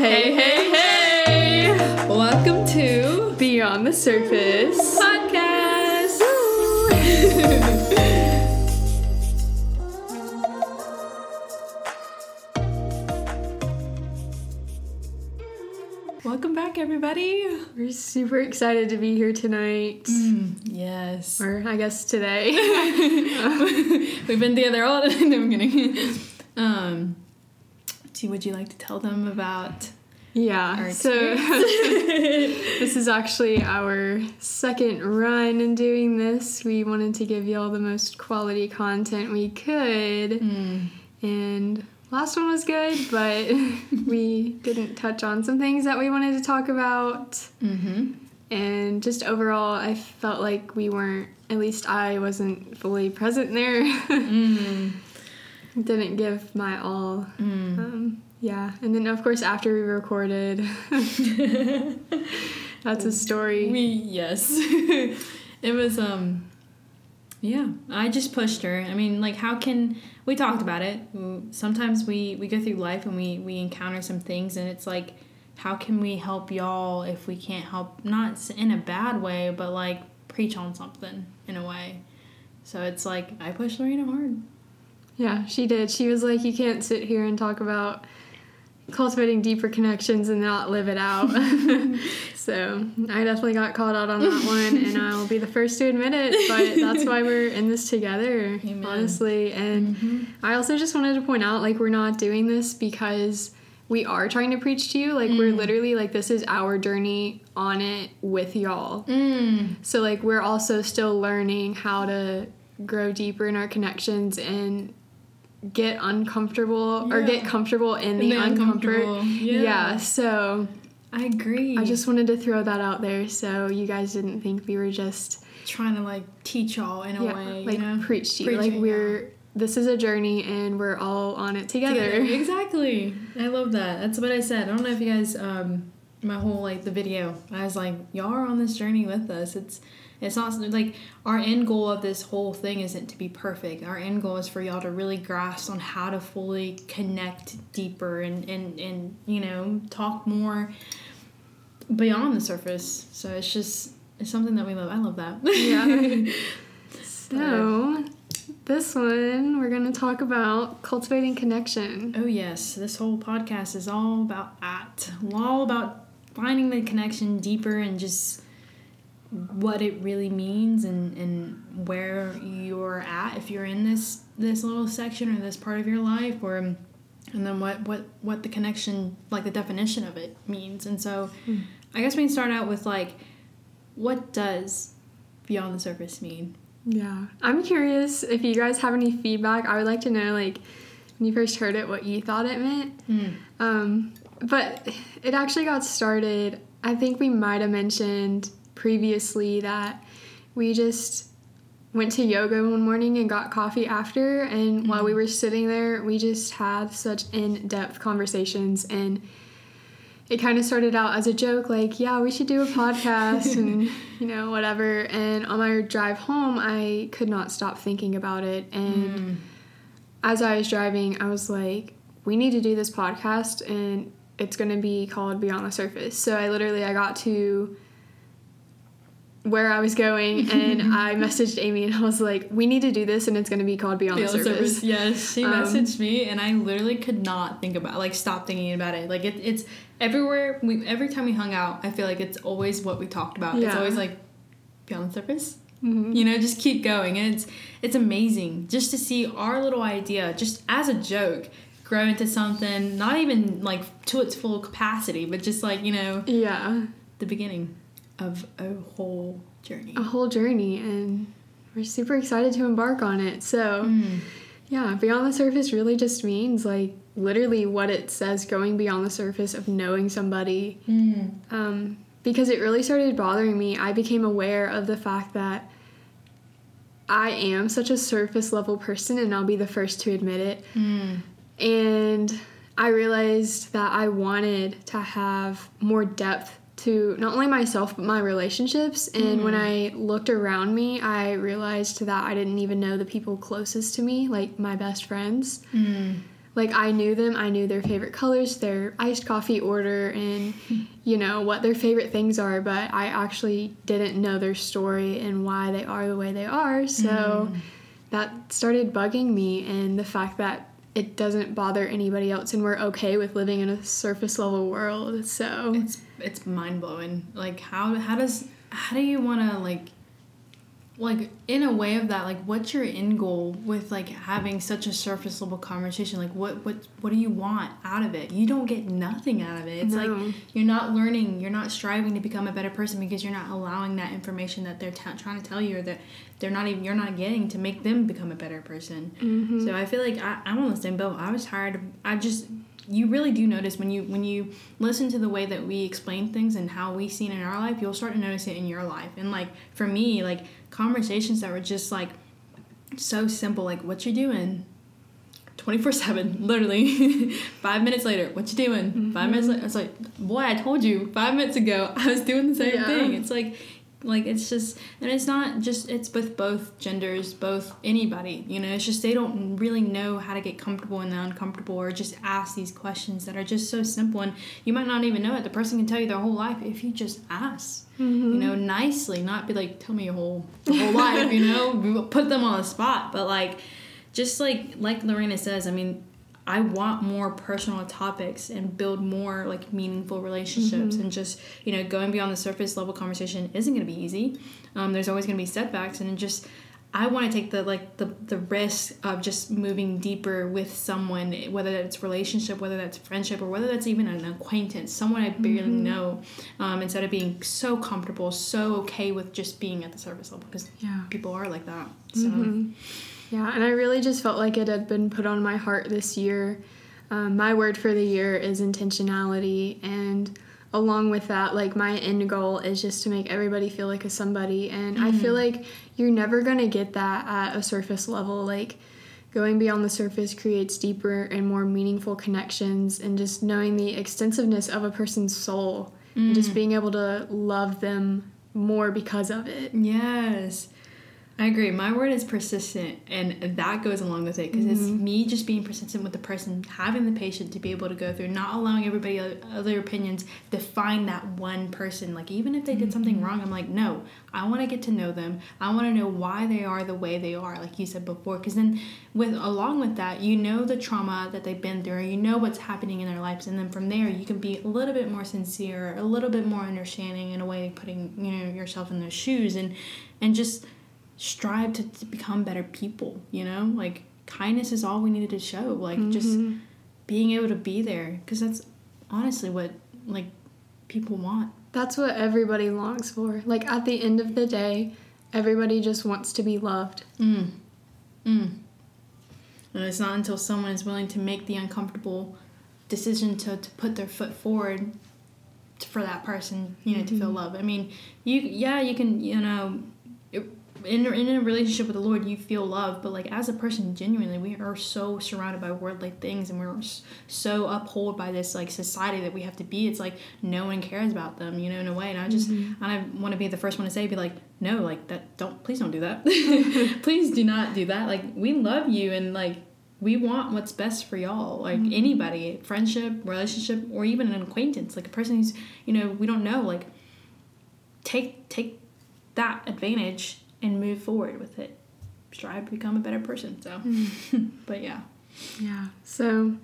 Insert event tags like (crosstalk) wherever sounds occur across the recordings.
Hey, hey, hey! Welcome to Beyond the Surface. podcast. (laughs) Welcome back, everybody. We're super excited to be here tonight. Yes, Or I guess today. (laughs) we've been together all. (laughs) no, I'm kidding. Um, do would you like to tell them about yeah. So (laughs) this is actually our second run in doing this. We wanted to give you all the most quality content we could. Mm. And last one was good, but (laughs) we didn't touch on some things that we wanted to talk about. Mm-hmm. And just overall, I felt like we weren't, at least I wasn't fully present there. (laughs) Mm. Didn't give my all. Mm. Um, yeah. And then, of course, after we recorded, (laughs) that's a story. We yes, (laughs) it was um, yeah. I just pushed her. I mean, like, how can we talked about it? Sometimes we we go through life and we we encounter some things, and it's like, how can we help y'all if we can't help? Not in a bad way, but like preach on something in a way. So it's like I pushed Lorena hard. Yeah, she did. She was like, you can't sit here and talk about cultivating deeper connections and not live it out. (laughs) so I definitely got called out on that one, and (laughs) I'll be the first to admit it. But that's why we're in this together, Amen. honestly. And Mm-hmm. I also just wanted to point out, like, we're not doing this because we are trying to preach to you. Like, we're literally like, this is our journey on it with y'all. Mm. So like we're also still learning how to grow deeper in our connections and get uncomfortable or get comfortable in the, the uncomfort. uncomfortable, yeah. So I agree. I just wanted to throw that out there so you guys didn't think we were just trying to like teach y'all in a yeah, way, like you know, preach to you. Like we're this is a journey and we're all on it together. (laughs) Exactly. I love that. That's what I said. I don't know if you guys um my whole like the video. I was like, y'all are on this journey with us. It's it's not like our end goal of this whole thing isn't to be perfect. Our end goal is for y'all to really grasp on how to fully connect deeper and and and you know talk more beyond the surface. So it's just it's something that we love. I love that. Yeah. (laughs) So this one we're gonna talk about cultivating connection. Oh yes, this whole podcast is all about that. All about finding the connection deeper and just what it really means and, and where you're at if you're in this this little section or this part of your life or and then what what what the connection like the definition of it means. And so I guess we can start out with like what does beyond the surface mean? Yeah. I'm curious if you guys have any feedback. I would like to know, like, when you first heard it, what you thought it meant. Mm. Um, but it actually got started. I think we might have mentioned previously that we just went to yoga one morning and got coffee after. And while we mm-hmm. were sitting there, we just had such in depth conversations. And it kind of started out as a joke, like, yeah, we should do a podcast and, (laughs) you know, whatever. And on my drive home, I could not stop thinking about it. And mm. as I was driving, I was like, we need to do this podcast and it's going to be called Beyond the Surface. So I literally, I got to where I was going and (laughs) I messaged Amy and I was like, we need to do this and it's going to be called Beyond, Beyond the Surface. Yes, she Um, messaged me, and I literally could not think about, like, stop thinking about it. Like, it, it's everywhere. We every time we hung out, I feel like it's always what we talked about. It's always like beyond the surface. Mhm. You know, just keep going, and it's it's amazing just to see our little idea, just as a joke, grow into something. Not even like to its full capacity, but just like you know, Yeah, the beginning of a whole journey. a whole journey and we're super excited to embark on it. So, Mm. yeah, Beyond the Surface really just means like literally what it says going beyond the surface of knowing somebody Mm. um, because it really started bothering me. I became aware of the fact that I am such a surface level person, and I'll be the first to admit it. Mm. And I realized that I wanted to have more depth to not only myself but my relationships. And when I looked around me, I realized that I didn't even know the people closest to me, like my best friends. Mm. like I knew them, I knew their favorite colors, their iced coffee order, and (laughs) you know what their favorite things are, but I actually didn't know their story and why they are the way they are. So Mm. that started bugging me, and the fact that it doesn't bother anybody else, and we're okay with living in a surface level world. So It's it's mind blowing. Like how how does how do you want to like like in a way of that like what's your end goal with like having such a surface level conversation? Like what what what do you want out of it? You don't get nothing out of it. It's No. like you're not learning you're not striving to become a better person because you're not allowing that information that they're t- trying to tell you or that they're not even you're not getting to make them become a better person. Mm-hmm. so i feel like I, i'm on the same boat. I was tired of i just you really do notice when you when you listen to the way that we explain things and how we see it in our life you'll start to notice it in your life. And like for me like conversations that were just like so simple like what you doing? 24-7 (laughs) literally. (laughs) Five minutes later what you doing? Five minutes mm-hmm. later it's like boy i told you five minutes ago i was doing the same Yeah. thing. It's like like it's just and it's not just it's with both genders both anybody you know? It's just they don't really know how to get comfortable in the uncomfortable or just ask these questions that are just so simple. And you might not even know it. The person can tell you their whole life if you just ask you mm-hmm. know nicely not be like tell me your whole your whole life you (laughs) know? Put them on the spot. But like just like like lorena says i mean i want more personal topics and build more like meaningful relationships and just you know going beyond the surface level conversation isn't going to be easy um, there's always going to be setbacks and just i want to take the like the, the risk of just moving deeper with someone whether that's relationship whether that's friendship or whether that's even an acquaintance someone i barely know um, instead of being so comfortable so okay with just being at the surface level because Yeah. people are like that so Mhm. Yeah, and I really just felt like it had been put on my heart this year. Um, my word for the year is intentionality, and along with that, like my end goal is just to make everybody feel like a somebody. And I feel like you're never gonna get that at a surface level. Like going beyond the surface creates deeper and more meaningful connections, and just knowing the extensiveness of a person's soul, and just being able to love them more because of it. Yes. I agree. My word is persistent, and that goes along with it because it's mm-hmm. me just being persistent with the person, having the patience to be able to go through, not allowing everybody other opinions to define that one person. Like even if they did something mm-hmm. wrong, I'm like, no, I want to get to know them. I want to know why they are the way they are, like you said before. Because then, with along with that, you know the trauma that they've been through, you know what's happening in their lives, and then from there, you can be a little bit more sincere, a little bit more understanding in a way, putting you know yourself in their shoes, and and just strive to, to become better people you know like kindness is all we needed to show like just being able to be there because that's honestly what like people want That's what everybody longs for. Like at the end of the day, everybody just wants to be loved. mm. Mm. and it's not until someone is willing to make the uncomfortable decision to, to put their foot forward t- for that person you know to feel love i mean you yeah you can you know in, in a relationship with the Lord, you feel love, but like as a person, genuinely, we are so surrounded by worldly things, and we're so upheld by this like society that we have to be. It's like no one cares about them, you know, in a way. And I just, mm-hmm. and I want to be the first one to say, be like, no, like that, don't, please don't do that. (laughs) (laughs) please do not do that. Like we love you, and like we want what's best for y'all. Like mm-hmm. anybody, friendship, relationship, or even an acquaintance, like a person who's, you know, we don't know, like take take that advantage and move forward with it. Strive to become a better person. So, (laughs) but yeah. Yeah. So,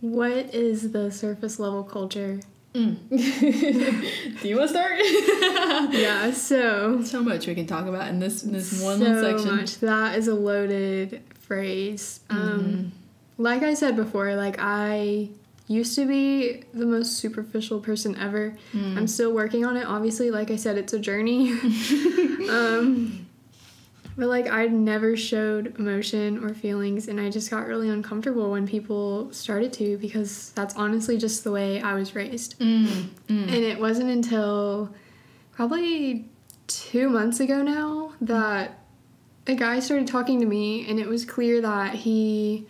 what is the surface level culture? Mm. (laughs) Do you want to start? (laughs) yeah. So, so much we can talk about in this in this one so little section. much. That is a loaded phrase. Um, Mm-hmm. like I said before, like I used to be the most superficial person ever. Mm. I'm still working on it. Obviously, like I said, it's a journey. (laughs) um, but like I never showed emotion or feelings, and I just got really uncomfortable when people started to because that's honestly just the way I was raised. Mm, mm. And it wasn't until probably two months ago now that a guy started talking to me, and it was clear that he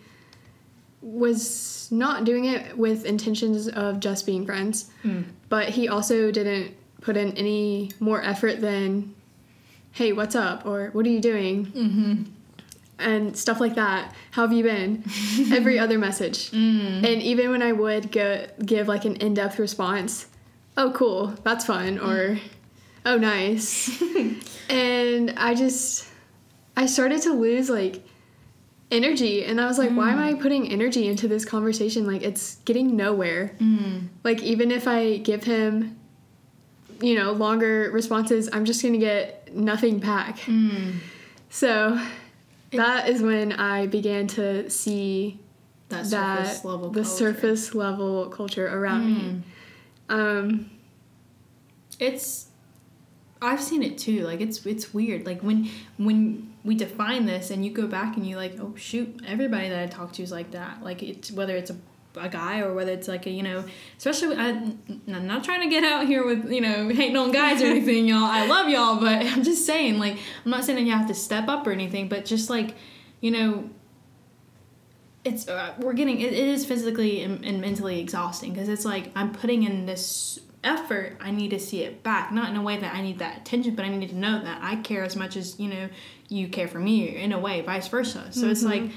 was not doing it with intentions of just being friends, Mm. but he also didn't put in any more effort than, hey, what's up? or what are you doing? Mm-hmm. and stuff like that. How have you been? (laughs) Every other message. Mm. And even when I would go, give like an in depth response, oh, cool, that's fun, or oh, nice. (laughs) and I just, I started to lose like energy. And I was like, why am I putting energy into this conversation? Like, it's getting nowhere. Mm. Like, even if I give him, you know, longer responses, I'm just going to get nothing back. Mm. So that is when I began to see That that surface level. the culture. surface level culture around me. Mm. Um, it's I've seen it too. Like it's it's weird. Like when when we define this and you go back and you like, oh shoot, everybody that I talk to is like that. Like it's whether it's a a guy or whether it's like a you know especially I, i'm not trying to get out here with you know hating on guys or anything y'all i love y'all but (laughs) i'm just saying like i'm not saying you have to step up or anything but just like you know it's uh, we're getting it, it is physically and, and mentally exhausting because it's like i'm putting in this effort i need to see it back. Not in a way that i need that attention but i need to know that i care as much as you know you care for me in a way vice versa. So it's mm-hmm. like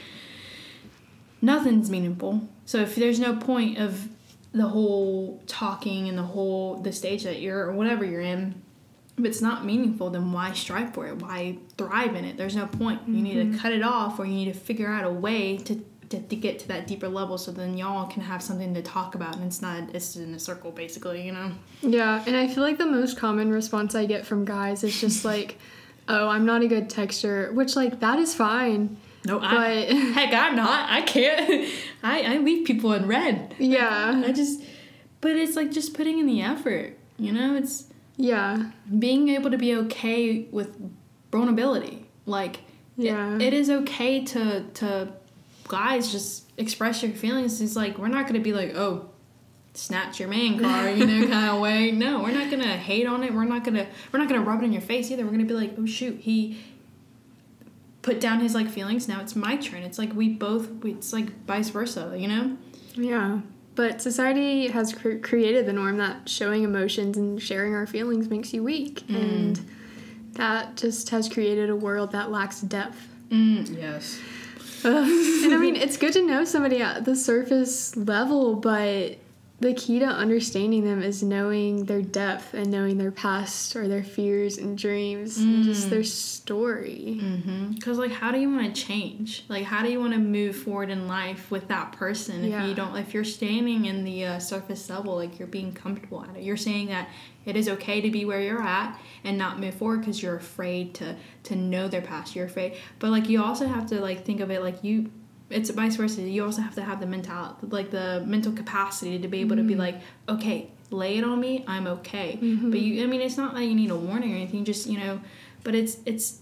nothing's meaningful. So if there's no point of the whole talking and the whole the stage that you're or whatever you're in if it's not meaningful then why strive for it? Why thrive in it? There's no point. You need to mm-hmm. cut it off or you need to figure out a way to to, to get to that deeper level so then y'all can have something to talk about and it's not it's in a circle basically you know? Yeah, and I feel like the most common response I get from guys is just (laughs) like, "Oh, I'm not a good texture which like that is fine. no I, But (laughs) heck i'm not. I can't. (laughs) I i leave people in red. Yeah, i just but it's like just putting in the effort you know? It's yeah, being able to be okay with vulnerability. Like it- Yeah. it is okay to to guys just express your feelings. It's like we're not gonna be like oh snatch your man card you know (laughs) kind of way. No we're not gonna hate on it. We're not gonna we're not gonna rub it in your face either. We're gonna be like oh shoot he put down his like feelings. Now it's my turn. It's like we both it's like vice versa you know? Yeah. But society has cr- created the norm that showing emotions and sharing our feelings makes you weak, and that just has created a world that lacks depth. mm, yes and I mean, it's good to know somebody at the surface level, but the key to understanding them is knowing their depth and knowing their past or their fears and dreams and just their story. Because, like, how do you want to change? Like, how do you want to move forward in life with that person if Yeah. you don't, if you're standing in the uh, surface level, like, you're being comfortable at it? You're saying that it is okay to be where you're at and not move forward because you're afraid to to know their past. You're afraid, but like, you also have to like think of it like you. It's vice versa. You also have to have the mental, like the mental capacity to be able to be mm-hmm. like, okay, lay it on me. I'm okay. Mm-hmm. But you, I mean, it's not like you need a warning or anything. Just you know, but it's it's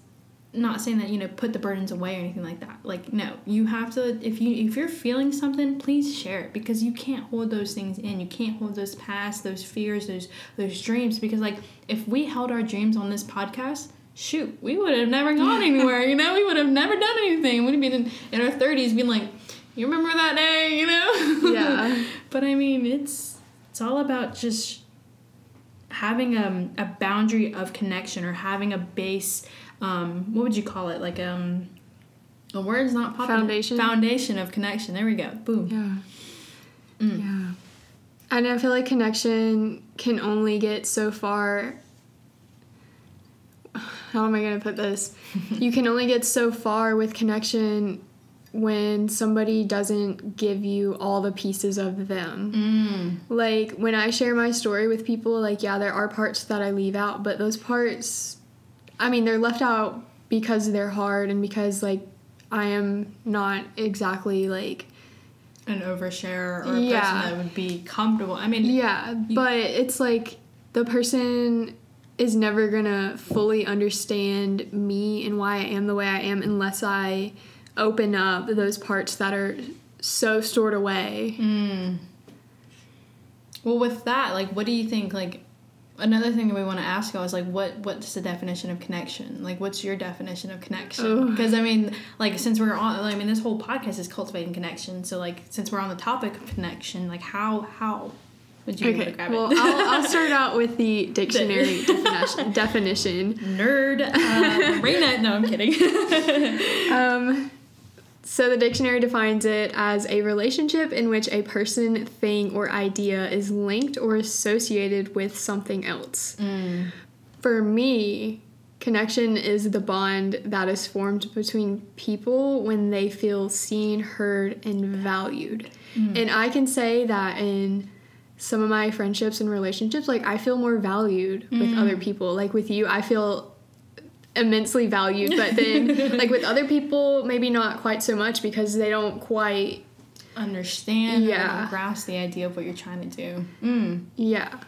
not saying that you know put the burdens away or anything like that like no you have to if you if you're feeling something please share it because you can't hold those things in you can't hold those past those fears those those dreams because like if we held our dreams on this podcast shoot we would have never gone anywhere you (laughs) know we would have never done anything we'd have been in, in our 30s being like you remember that day you know Yeah. (laughs) but i mean it's it's all about just having um, a boundary of connection or having a base um, what would you call it like um a word's not popping Foundation? foundation of connection there we go boom Yeah. Mm. Yeah. And I feel like connection can only get so far. How am I going to put this? you can only get so far with connection when somebody doesn't give you all the pieces of them. mm. Like when I share my story with people, like, yeah, there are parts that I leave out, but those parts, I mean, they're left out because they're hard and because, like, I am not exactly like an overshare or a Yeah. person that would be comfortable i mean Yeah, but it's like the person is never gonna fully understand me and why I am the way I am unless I open up those parts that are so stored away. Mm. Well, with that, like, what do you think? Like, another thing that we want to ask y'all is like, what what's the definition of connection? Like, what's your definition of connection? Because I mean, like, since we're on, I mean, this whole podcast is cultivating connection. So, like, since we're on the topic of connection, like, how how Would you be able to Okay, grab well, it? I'll, I'll start out with the (laughs) dictionary definition. (laughs) definition. Nerd. Uh, (laughs) Raina. No, I'm kidding. Um, so the dictionary defines it as a relationship in which a person, thing, or idea is linked or associated with something else. For me, connection is the bond that is formed between people when they feel seen, heard, and valued. And I can say that in some of my friendships and relationships, like I feel more valued with other people. Like with you, I feel immensely valued, but then (laughs) like with other people, maybe not quite so much because they don't quite Understand. Yeah. Or grasp the idea of what you're trying to do. Mm. yeah.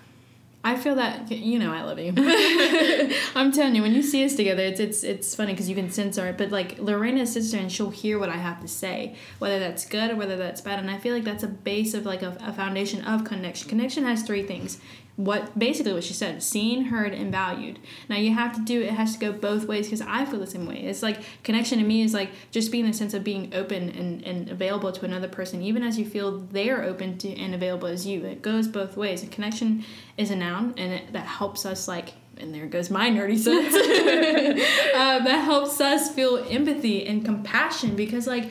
I feel that you know I love you. (laughs) I'm telling you, when you see us together, it's it's it's funny because you can sense our. But like Lorena's sister, and she'll hear what I have to say, whether that's good or whether that's bad. And I feel like that's a base of like a, a foundation of connection. Connection has three things. What basically what she said: seen, heard, and valued. Now you have to do it has to go both ways because I feel the same way. It's like connection to me is like just being the sense of being open and, and available to another person, even as you feel they're open to and available as you. It goes both ways. A connection is a noun, and it, that helps us like. And there goes my nerdy sense. (laughs) (laughs) uh, that helps us feel empathy and compassion because, like,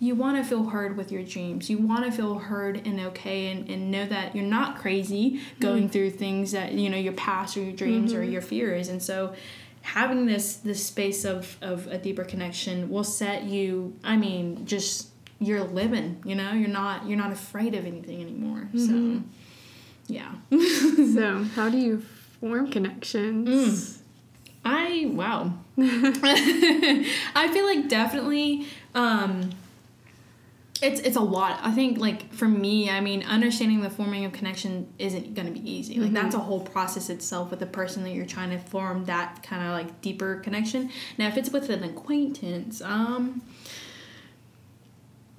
you want to feel heard with your dreams. You want to feel heard and okay and, and know that you're not crazy going mm. through things that, you know, your past or your dreams or mm-hmm. your fears. And so having this this space of, of a deeper connection will set you I mean, just you're living, you know, you're not you're not afraid of anything anymore. So mm-hmm. yeah. (laughs) So, (laughs) how do you form connections? Mm. I wow. (laughs) I feel like definitely um it's it's a lot. I think like for me, I mean, understanding the forming of connection isn't going to be easy. Like that's a whole process itself with the person that you're trying to form that kind of like deeper connection. Now, if it's with an acquaintance, um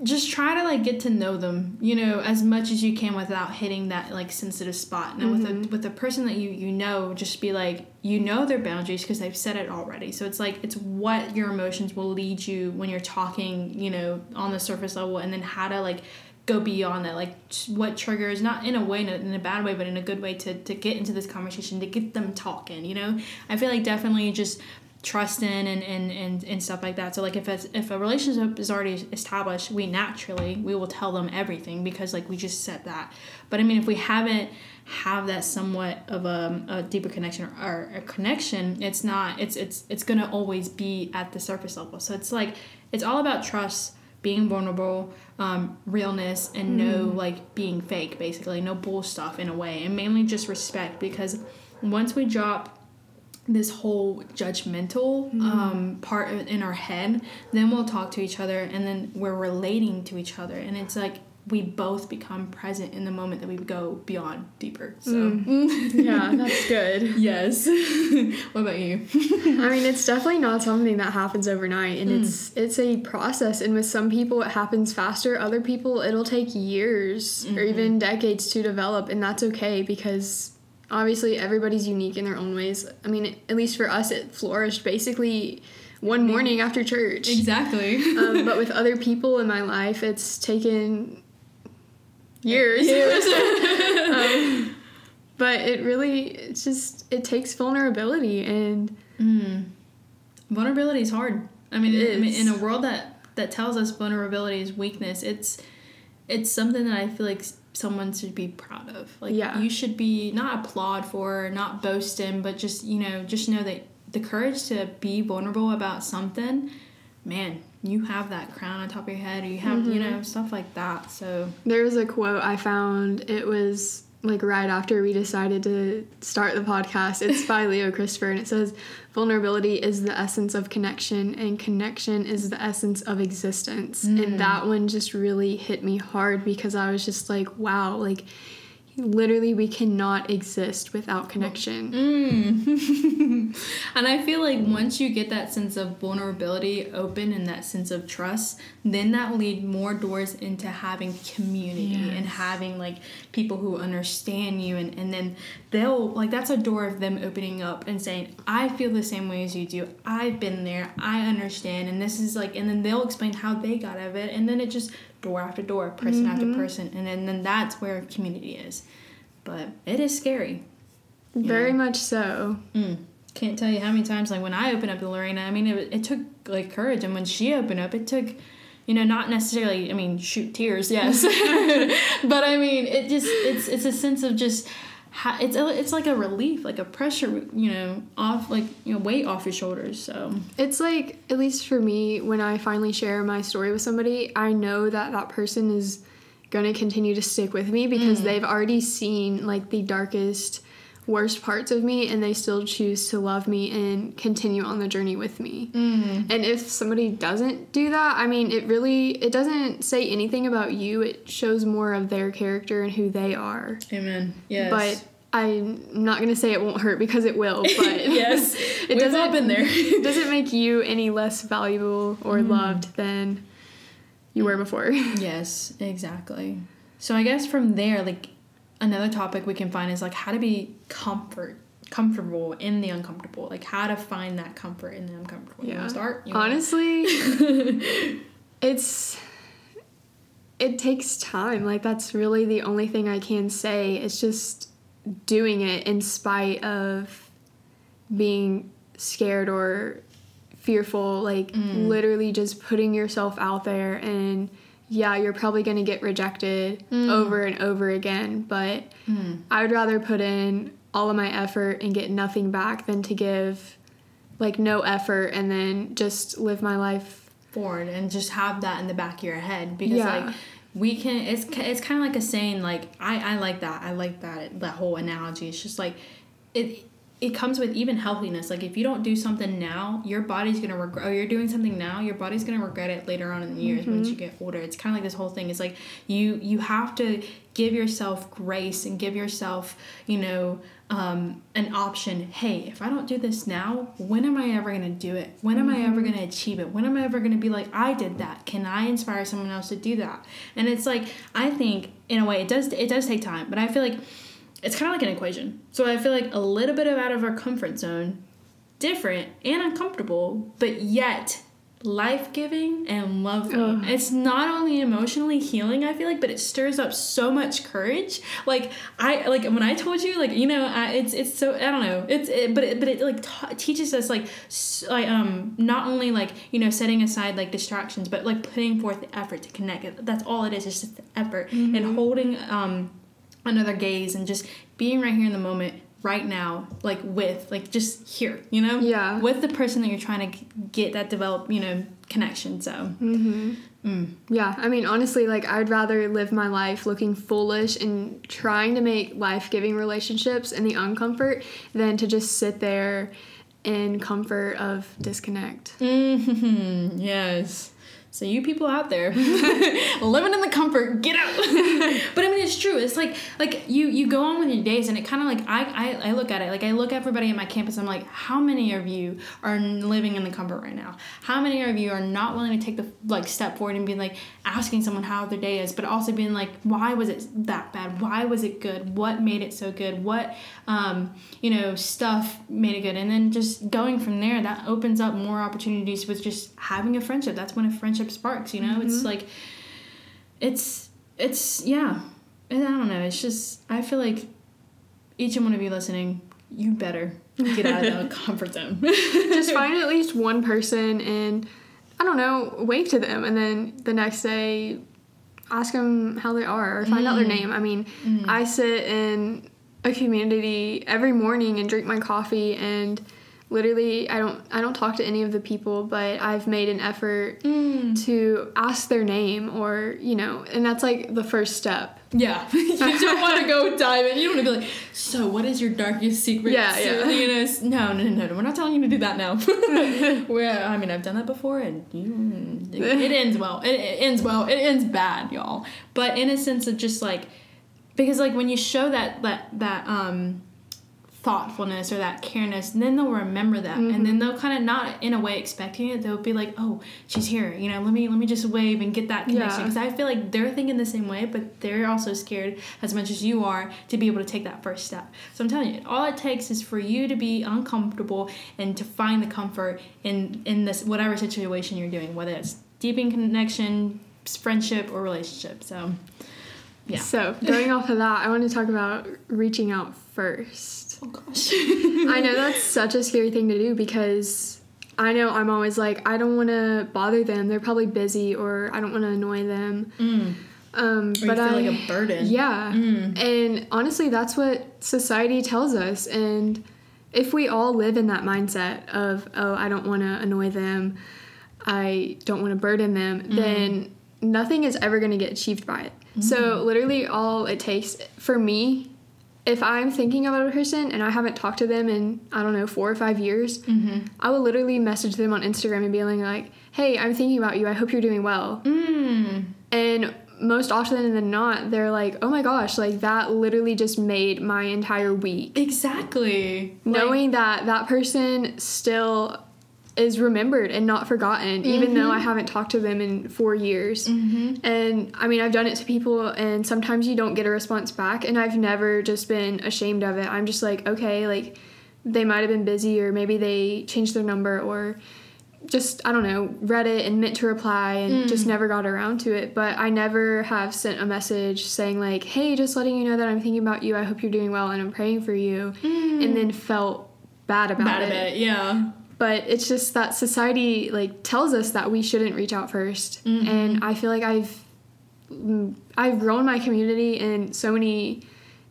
just try to like get to know them you know as much as you can without hitting that like sensitive spot. Now with a mm-hmm. with a person that you you know just be like you know their boundaries because they've said it already. So it's like it's what your emotions will lead you when you're talking you know on the surface level and then how to like go beyond that. Like what triggers not in a way in a, in a bad way but in a good way to, to get into this conversation to get them talking you know? I feel like definitely just trust in and, and, and, and stuff like that. So like if it's, if a relationship is already established, we naturally we will tell them everything because like we just said that. But I mean if we haven't have that somewhat of a, a deeper connection or, or a connection, it's not it's it's it's gonna always be at the surface level. So it's like it's all about trust, being vulnerable, um, realness, and no like being fake basically, no bull stuff in a way, and mainly just respect because once we drop this whole judgmental mm-hmm. um, part in our head, then we'll talk to each other and then we're relating to each other. And it's like we both become present in the moment that we go beyond deeper. So, mm. (laughs) Yeah, that's good. yes. (laughs) what about you? (laughs) I mean, it's definitely not something that happens overnight, and mm. it's it's a process. And with some people, it happens faster. Other people, it'll take years or mm-hmm. even decades to develop, and that's okay because obviously everybody's unique in their own ways. I mean, at least for us, it flourished basically one morning after church. Exactly. Um, but with other people in my life, it's taken years. (laughs) um, (laughs) but it really, it's just, it takes vulnerability and vulnerability is hard. I mean, It I mean, is. in a world that that tells us vulnerability is weakness, it's it's something that I feel like someone should be proud of. Like Yeah. you should be not applaud for, not boast in, but just you know, just know that the courage to be vulnerable about something, man, you have that crown on top of your head, or you have you mm-hmm. know stuff like that. So There was a quote I found. It was like right after we decided to start the podcast. It's by (laughs) Leo Christopher, and it says, "Vulnerability is the essence of connection, and connection is the essence of existence." And mm. that one just really hit me hard because I was just like, "Wow!" Like, literally, we cannot exist without connection. Mm. (laughs) and I feel like once you get that sense of vulnerability open and that sense of trust, then that will lead more doors into having community and having like people who understand you and, and then they'll like that's a door of them opening up and saying, I feel the same way as you do. I've been there, I understand. And this is like and then they'll explain how they got out of it. And then it just door after door, person after person and then, then that's where community is. but it is scary. Very Yeah. much so. Mm. Can't tell you how many times, like when I opened up to Lorena, I mean, it, it took like courage, and when she opened up, it took, you know, not necessarily, I mean, shoot tears, yes, (laughs) (laughs) but I mean, it just, it's, it's a sense of just, it's, a, it's like a relief, like a pressure, you know, off, like you know, weight off your shoulders. So It's like, at least for me, when I finally share my story with somebody, I know that that person is going to continue to stick with me because mm. they've already seen like the darkest, worst parts of me and they still choose to love me and continue on the journey with me. Mm-hmm. And if somebody doesn't do that, I mean, it really it doesn't say anything about you. It shows more of their character and who they are. Amen. Yes. But I'm not gonna say it won't hurt because it will. (laughs) But yes, (laughs) it we've doesn't been there. it (laughs) doesn't make you any less valuable or mm-hmm. loved than you were mm. before. Yes, exactly. So I guess from there, like another topic we can find is like how to be comfort comfortable in the uncomfortable. Like how to find that comfort in the uncomfortable. You Yeah. wanna start? You Honestly, (laughs) it's it takes time. Like that's really the only thing I can say. It's just doing it in spite of being scared or fearful, like mm. literally just putting yourself out there and yeah, you're probably going to get rejected mm. over and over again, but mm. I would rather put in all of my effort and get nothing back than to give like no effort and then just live my life. forward and just have that in the back of your head because Yeah. like we can it's it's kind of like a saying like I I like that I like that that whole analogy it's just like it it comes with even healthiness. Like if you don't do something now your body's gonna regret or you're doing something now your body's gonna regret it later on in the years once you get older. It's kind of like this whole thing. It's like you you have to give yourself grace and give yourself you know um, an option. Hey if i don't do this now when am i ever going to do it? When am i ever going to achieve it? When am i ever going to be like i did that. Can i inspire someone else to do that? And it's like i think in a way it does it does take time but i feel like it's kind of like an equation. So i feel like a little bit of out of our comfort zone different and uncomfortable but yet life-giving and lovely Ugh. it's not only emotionally healing i feel like but it stirs up so much courage. Like i like when i told you like you know I, it's it's so i don't know. It's it, but it, but it like ta teaches us like s- like um not only like you know setting aside like distractions but like putting forth the effort to connect. That's all it is. It's just the effort and holding um another gaze and just being right here in the moment right now like with like just here you know Yeah. with the person that you're trying to get that develop you know connection so Mm-hmm. mm. Yeah, I mean, honestly, like, I'd rather live my life looking foolish and trying to make life giving relationships in the uncomfort than to just sit there in comfort of disconnect. Mm hmm yes so you people out there (laughs) living in the comfort get out. (laughs) But i mean it's true. It's like like you you go on with your days and it kind of like I, I i look at it like i look at everybody at my campus i'm like how many of you are living in the comfort right now? How many of you are not willing to take the like step forward and be like asking someone how their day is but also being like why was it that bad? Why was it good? What made it so good? What um you know stuff made it good? And then just going from there that opens up more opportunities with just having a friendship. That's when a friendship sparks you know? It's mm-hmm. like it's it's yeah. And i don't know it's just i feel like each and one of you listening you better get out of the (laughs) comfort zone. Just find (laughs) at least one person and, I don't know, wave to them, and then the next day ask them how they are or find out their mm. name. I mean, mm. I sit in a community every morning and drink my coffee and literally I don't I don't talk to any of the people, but I've made an effort to ask their name or, you know, and that's like the first step. Yeah, (laughs) you don't want to go dive in. You don't want to be like, so what is your darkest secret? Yeah, So, yeah. You know, no, no, no, no. We're not telling you to do that now. (laughs) Where I mean, I've done that before, and you, it ends well. It, it ends well. It ends bad, y'all. But in a sense of just like, because like when you show that that that um thoughtfulness or that careness, and then they'll remember that, and then mm-hmm. they'll kind of not in a way expecting it. They'll be like, oh, she's here. You know, let me let me just wave and get that connection Yeah. because I feel like they're thinking the same way, but they're also scared as much as you are to be able to take that first step. So I'm telling you, all it takes is for you to be uncomfortable and to find the comfort in in this whatever situation you're doing, whether it's deepening connection, friendship, or relationship. So Yeah. So going off of that, I want to talk about reaching out first. Oh gosh. (laughs) I know that's such a scary thing to do because I know I'm always like, I don't want to bother them. They're probably busy, or I don't want to annoy them. Mm. Um, Or but you feel I, like a burden. yeah, Mm. and honestly, that's what society tells us. And if we all live in that mindset of, oh, I don't want to annoy them, I don't want to burden them, Mm. then nothing is ever going to get achieved by it. Mm. So, literally, all it takes for me, if I'm thinking about a person and I haven't talked to them in, I don't know, four or five years, Mm-hmm. I will literally message them on Instagram and be like, hey, I'm thinking about you. I hope you're doing well. Mm. And most often than not, they're like, oh my gosh, like that literally just made my entire week. Exactly. Knowing that that person still is remembered and not forgotten, even though mm-hmm. I haven't talked to them in four years. Mm-hmm. And I mean, I've done it to people, and sometimes you don't get a response back, and I've never just been ashamed of it. I'm just like, okay, like they might have been busy, or maybe they changed their number, or just I don't know, read it and meant to reply and mm. just never got around to it. But I never have sent a message saying like, "Hey, just letting you know that I'm thinking about you. I hope you're doing well and I'm praying for you," mm. and then felt bad about Bad it. a bit, yeah. But it's just that society like tells us that we shouldn't reach out 1st Mm-hmm. and I feel like I've mm, I've grown my community in so many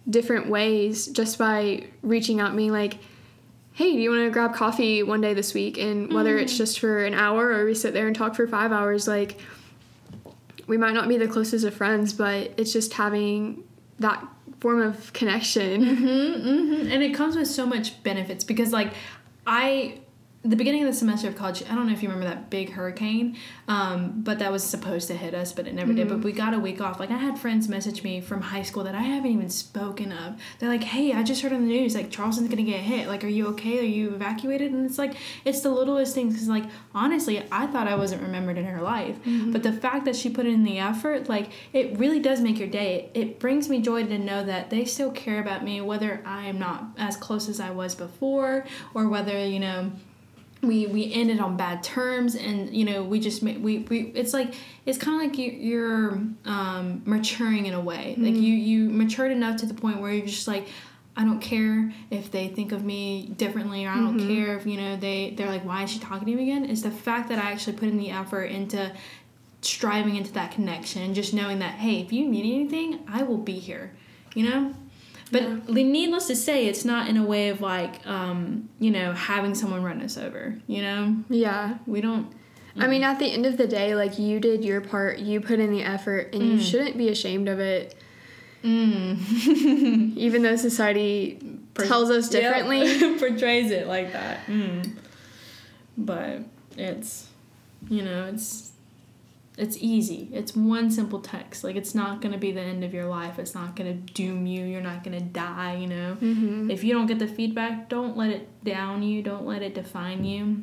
different ways just by reaching out, being like hey, do you want to grab coffee one day this week? And whether it's Mm. just for an hour or we sit there and talk for five hours, like we might not be the closest of friends, but it's just having that form of connection. Mm-hmm, mm-hmm. And it comes with so much benefits because, like, I, the beginning of the semester of college, I don't know if you remember that big hurricane, um, but that was supposed to hit us, but it never did. But we got a week off. Like, I had friends message me from high school that I haven't even spoken of. They're like, hey, I just heard on the news, like, Charleston's gonna get hit. Like, are you okay? Are you evacuated? And it's like, it's the littlest things. Because, like, honestly, I thought I wasn't remembered in her life. But the fact that she put in the effort, like, it really does make your day. It brings me joy to know that they still care about me, whether I am not as close as I was before, or whether, you know, we we ended on bad terms and you know we just we we it's like it's kind of like you, you're um maturing in a way. Like you you matured enough to the point where you're just like I don't care if they think of me differently or I don't care if you know they they're like why is she talking to me again? It's the fact that I actually put in the effort into striving into that connection and just knowing that hey if you need anything I will be here you know but needless to say, it's not in a way of like, um, you know, having someone run us over. You know, yeah. we don't. I mean, at the end of the day, like you did your part, you put in the effort, and you shouldn't be ashamed of it, Mm. (laughs) even though society tells us differently. Yep. (laughs) portrays it like that. Mm. But it's, you know, it's it's easy. It's one simple text. Like it's not gonna be the end of your life. It's not gonna doom you. You're not gonna die. You know. Mm-hmm. If you don't get the feedback, don't let it down you. Don't let it define you.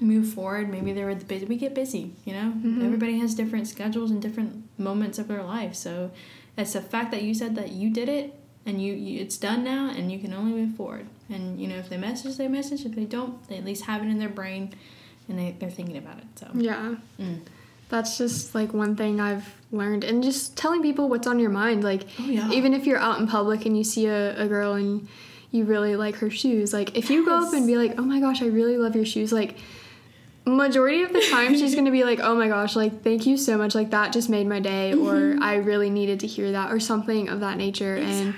Move forward. Maybe they were busy. We get busy, you know. Everybody has different schedules and different moments of their life. So, it's the fact that you said that you did it and you, you it's done now, and you can only move forward. And you know, if they message, they message. If they don't, they at least have it in their brain, and they they're thinking about it. So. Yeah. Mm. That's just like one thing I've learned. And just telling people what's on your mind. Like, Oh yeah. even if you're out in public and you see a, a girl and you really like her shoes, like, if you go up and be like, oh my gosh, I really love your shoes, like, majority of the time she's (laughs) gonna be like, oh my gosh, like, thank you so much. Like, that just made my day. Or mm-hmm. I really needed to hear that, or something of that nature. And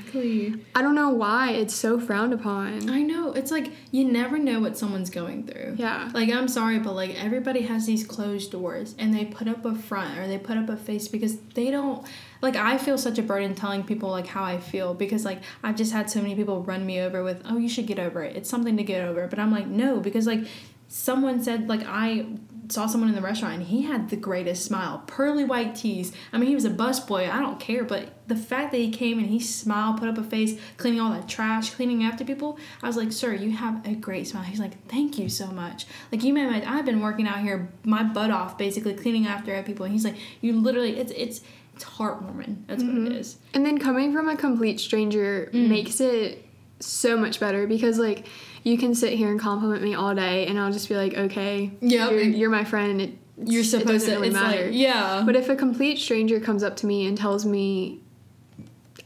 I don't know why it's so frowned upon. I know. It's like you never know what someone's going through. Yeah. Like I'm sorry, but like everybody has these closed doors and they put up a front or they put up a face because they don't like I feel such a burden telling people like how I feel because like I've just had so many people run me over with, "Oh, you should get over it. It's something to get over." But I'm like, "No," because like someone said like I saw someone in the restaurant and he had the greatest smile, pearly white teeth. I mean, he was a busboy. I don't care, but the fact that he came and he smiled, put up a face, cleaning all that trash, cleaning after people, I was like, "Sir, you have a great smile." He's like, "Thank you so much." Like you may, my I've been working out here my butt off, basically cleaning after people. And he's like, "You literally, it's it's it's heartwarming. That's what it is." And then coming from a complete stranger Mm. makes it so much better because like you can sit here and compliment me all day and I'll just be like, okay, Yep. you're, you're my friend. It, You're it supposed doesn't to. really It's matter. like yeah. But if a complete stranger comes up to me and tells me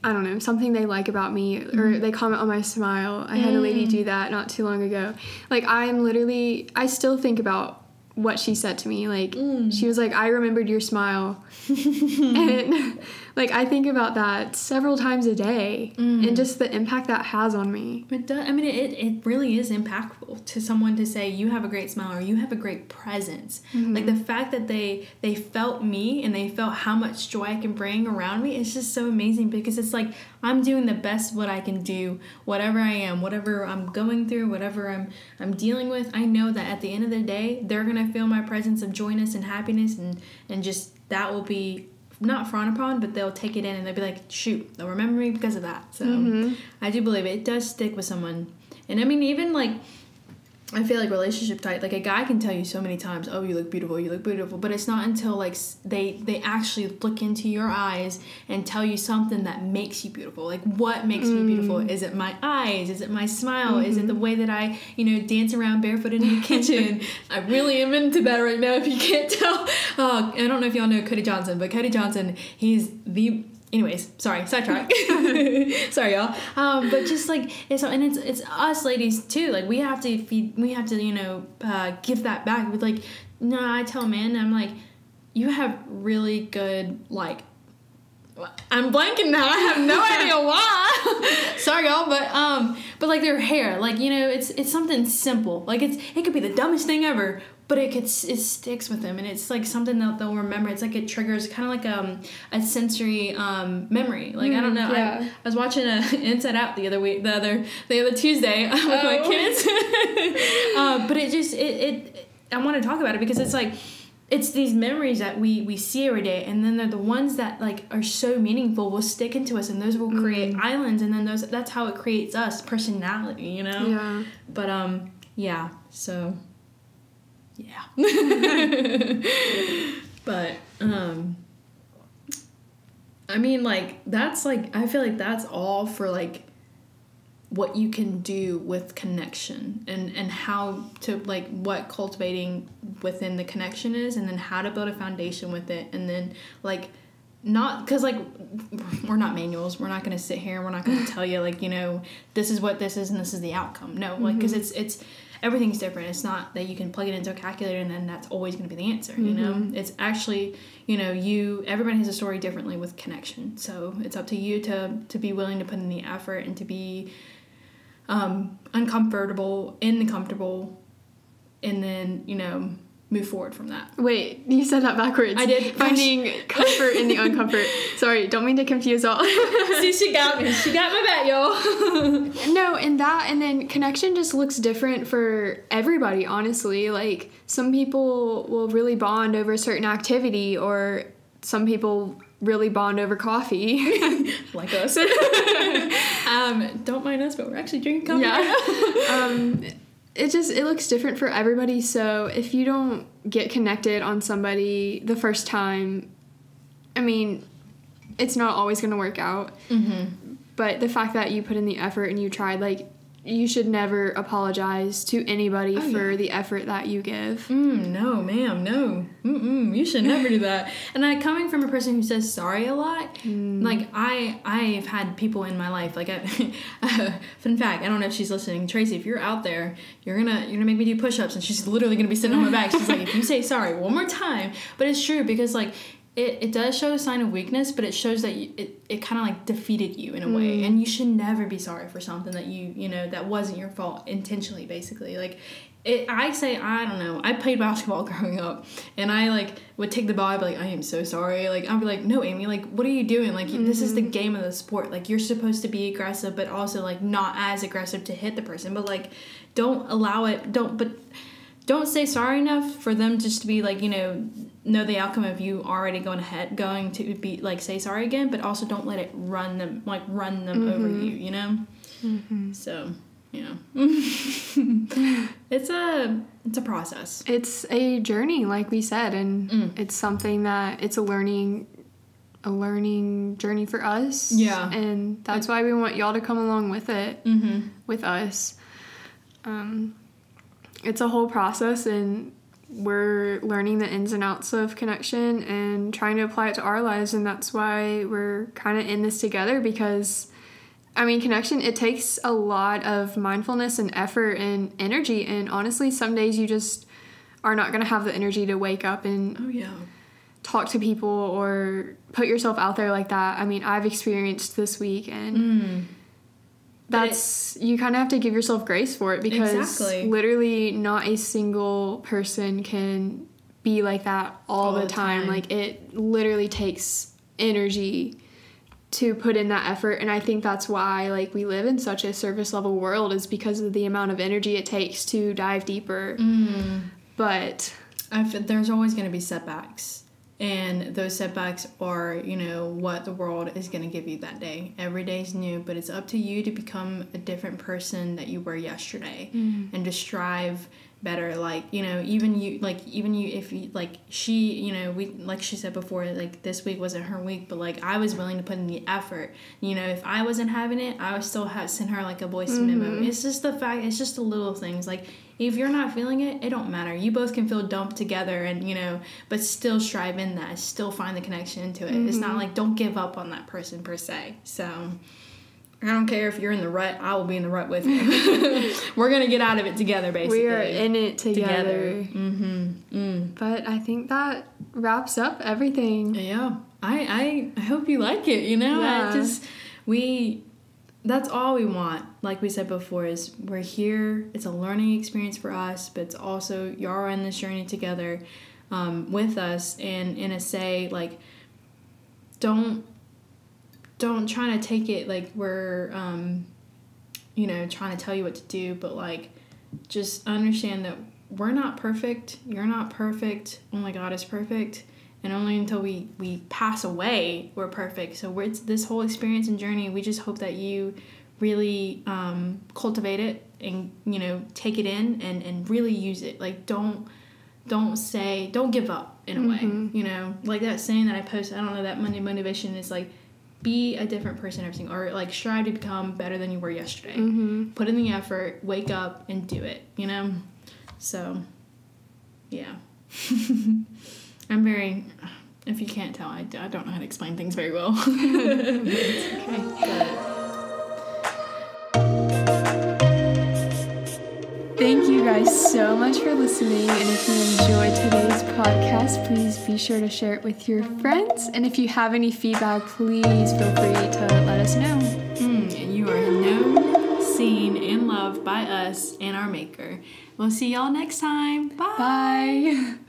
I don't know, something they like about me or mm-hmm. they comment on my smile. I had a lady do mm. that not too long ago. Like I'm literally I still think about what she said to me. Like mm. she was like, "I remembered your smile." (laughs) and like I think about that several times a day and mm-hmm. just the impact that has on me. It does, I mean, it, it really is impactful to someone to say you have a great smile or you have a great presence. Mm-hmm. Like the fact that they they felt me and they felt how much joy I can bring around me is just so amazing because it's like I'm doing the best what I can do, whatever I am, whatever I'm going through, whatever I'm I'm dealing with. I know that at the end of the day, they're gonna feel my presence of joyness and happiness and and just that will be not frowned upon, but they'll take it in and they'll be like, shoot, they'll remember me because of that. So mm-hmm. I do believe it. It does stick with someone. And I mean, even like, I feel like relationship type, like a guy can tell you so many times, oh, you look beautiful, you look beautiful. But it's not until like they they actually look into your eyes and tell you something that makes you beautiful. Like what makes me beautiful? Mm. Is it my eyes? Is it my smile? Is it the mm-hmm. way that I, you know, dance around barefooted in the (laughs) kitchen? I really am into that right now. If you can't tell, (laughs) oh, I don't know if y'all know Cody Johnson, but Cody Johnson, he's the anyways sorry sidetrack (laughs) sorry y'all um but just like it's and it's it's us ladies too like we have to feed we have to you know uh give that back with like no i tell men i'm like you have really good like I'm blanking now. I have no (laughs) idea why. (laughs) Sorry, y'all, but um, but like their hair, like you know, it's it's something simple. Like it's it could be the dumbest thing ever, but it gets it sticks with them, and it's like something that they'll remember. It's like it triggers kind of like um a sensory um memory. Like I don't know. yeah. I, I was watching a (laughs) Inside Out the other week, the other the other Tuesday (laughs) with my Oh. kids. (laughs) uh, but it just it, it I want to talk about it because it's like it's these memories that we we see every day and then they're the ones that like are so meaningful will stick into us and those will create islands and then those that's how it creates us personality you know Yeah. but um yeah so yeah. (laughs) But um i mean like that's like i feel like that's all for like what you can do with connection and and how to like what cultivating within the connection is and then how to build a foundation with it and then like not because like we're not manuals. We're not going to sit here and we're not going to tell you like you know this is what this is and this is the outcome. No like because it's it's everything's different. It's not that you can plug it into a calculator and then that's always going to be the answer you know? It's actually you know you everybody has a story differently with connection. So it's up to you to to be willing to put in the effort and to be um, uncomfortable in the comfortable and then you know move forward from that Wait, you said that backwards. I did. Finding comfort in the (laughs) uncomfort. Sorry, don't mean to confuse all. (laughs) see she got me she got my back y'all (laughs) no, and that, and then connection just looks different for everybody, honestly. Like, some people will really bond over a certain activity, or some people really bond over coffee. like us um don't mind us but we're actually drinking coffee Yeah. right um, it just it looks different for everybody. So if you don't get connected on somebody the first time, I mean, it's not always gonna work out. mm-hmm. But the fact that you put in the effort and you tried, like, you should never apologize to anybody Oh, for yeah. the effort that you give. Mm, no, ma'am, no. Mm-mm, you should never do that. And I, coming from a person who says sorry a lot, like I, I've had people in my life. Like, I, (laughs) fun fact, I don't know if she's listening. Tracy, if you're out there, you're gonna you're gonna make me do push-ups, and she's literally gonna be sitting on my back. She's like, if you say sorry one more time, but it's true because like. It, it does show a sign of weakness, but it shows that you, it, it kind of like defeated you in a way, mm. and you should never be sorry for something that you you know that wasn't your fault intentionally. Basically, like it, I say I don't know. I played basketball (laughs) growing up, and I like would take the ball. I'd be like, I am so sorry. Like I'd be like, No, Amy. Like what are you doing? Like this is the mm-hmm. game of the sport. Like you're supposed to be aggressive, but also like not as aggressive to hit the person. But like, don't allow it. Don't but don't say sorry enough for them just to be like you know know the outcome of you already going ahead going to be like say sorry again but also don't let it run them like run them over you you know so you know (laughs) it's a it's a process It's a journey, like we said, and Mm. it's something that it's a learning a learning journey for us. Yeah. And that's why we want y'all to come along with it mm-hmm with us. Um, it's a whole process and we're learning the ins and outs of connection and trying to apply it to our lives and that's why we're kind of in this together because I mean connection it takes a lot of mindfulness and effort and energy and honestly some days you just are not going to have the energy to wake up and Oh yeah. talk to people or put yourself out there like that. I mean, I've experienced this week and Mm. That's you kind of have to give yourself grace for it because Exactly. literally not a single person can be like that all, All the, time. time. Like it literally takes energy to put in that effort and I think that's why like we live in such a surface level world is because of the amount of energy it takes to dive deeper. Mm. But I feel there's always going to be setbacks, and those setbacks are, you know, what the world is going to give you that day. Every day is new, but it's up to you to become a different person that you were yesterday, mm. and to strive better. Like you know, even you, like even you, if you like she, you know, we like she said before, like this week wasn't her week, but like I was willing to put in the effort. You know, if I wasn't having it, I would still have sent her like a voice mm-hmm. memo. It's just the fact. It's just the little things like if you're not feeling it, it don't matter. You both can feel dumped together and you know, but still strive in that. Still find the connection into it. It's not like don't give up on that person per se. So I don't care if you're in the rut, I will be in the rut with you. (laughs) We're gonna get out of it together basically. we are in it together. Mm-hmm. Mm. But I think that wraps up everything. Yeah. I, I I hope you like it, you know? Yeah. I just we that's all we want. Like we said before, is we're here. It's a learning experience for us, but it's also y'all are in this journey together um, with us. And in a say, like, don't don't try to take it like we're um, you know trying to tell you what to do, but like just understand that we're not perfect. You're not perfect. Only God is perfect. And only until we, we pass away, we're perfect. So we're, it's this whole experience and journey. We just hope that you really um, cultivate it and you know take it in and, and really use it. Like don't don't say don't give up in a way. You know like that saying that I posted. I don't know that Monday motivation is like be a different person every single or like strive to become better than you were yesterday. Mm-hmm. Put in the effort. Wake up and do it. You know. So, yeah. (laughs) I'm very, if you can't tell, I, I don't know how to explain things very well. (laughs) Thank you guys so much for listening. And if you enjoyed today's podcast, please be sure to share it with your friends. And if you have any feedback, please feel free to let us know. Mm, and you are known, seen, and loved by us and our Maker. We'll see y'all next time. Bye. Bye. (laughs)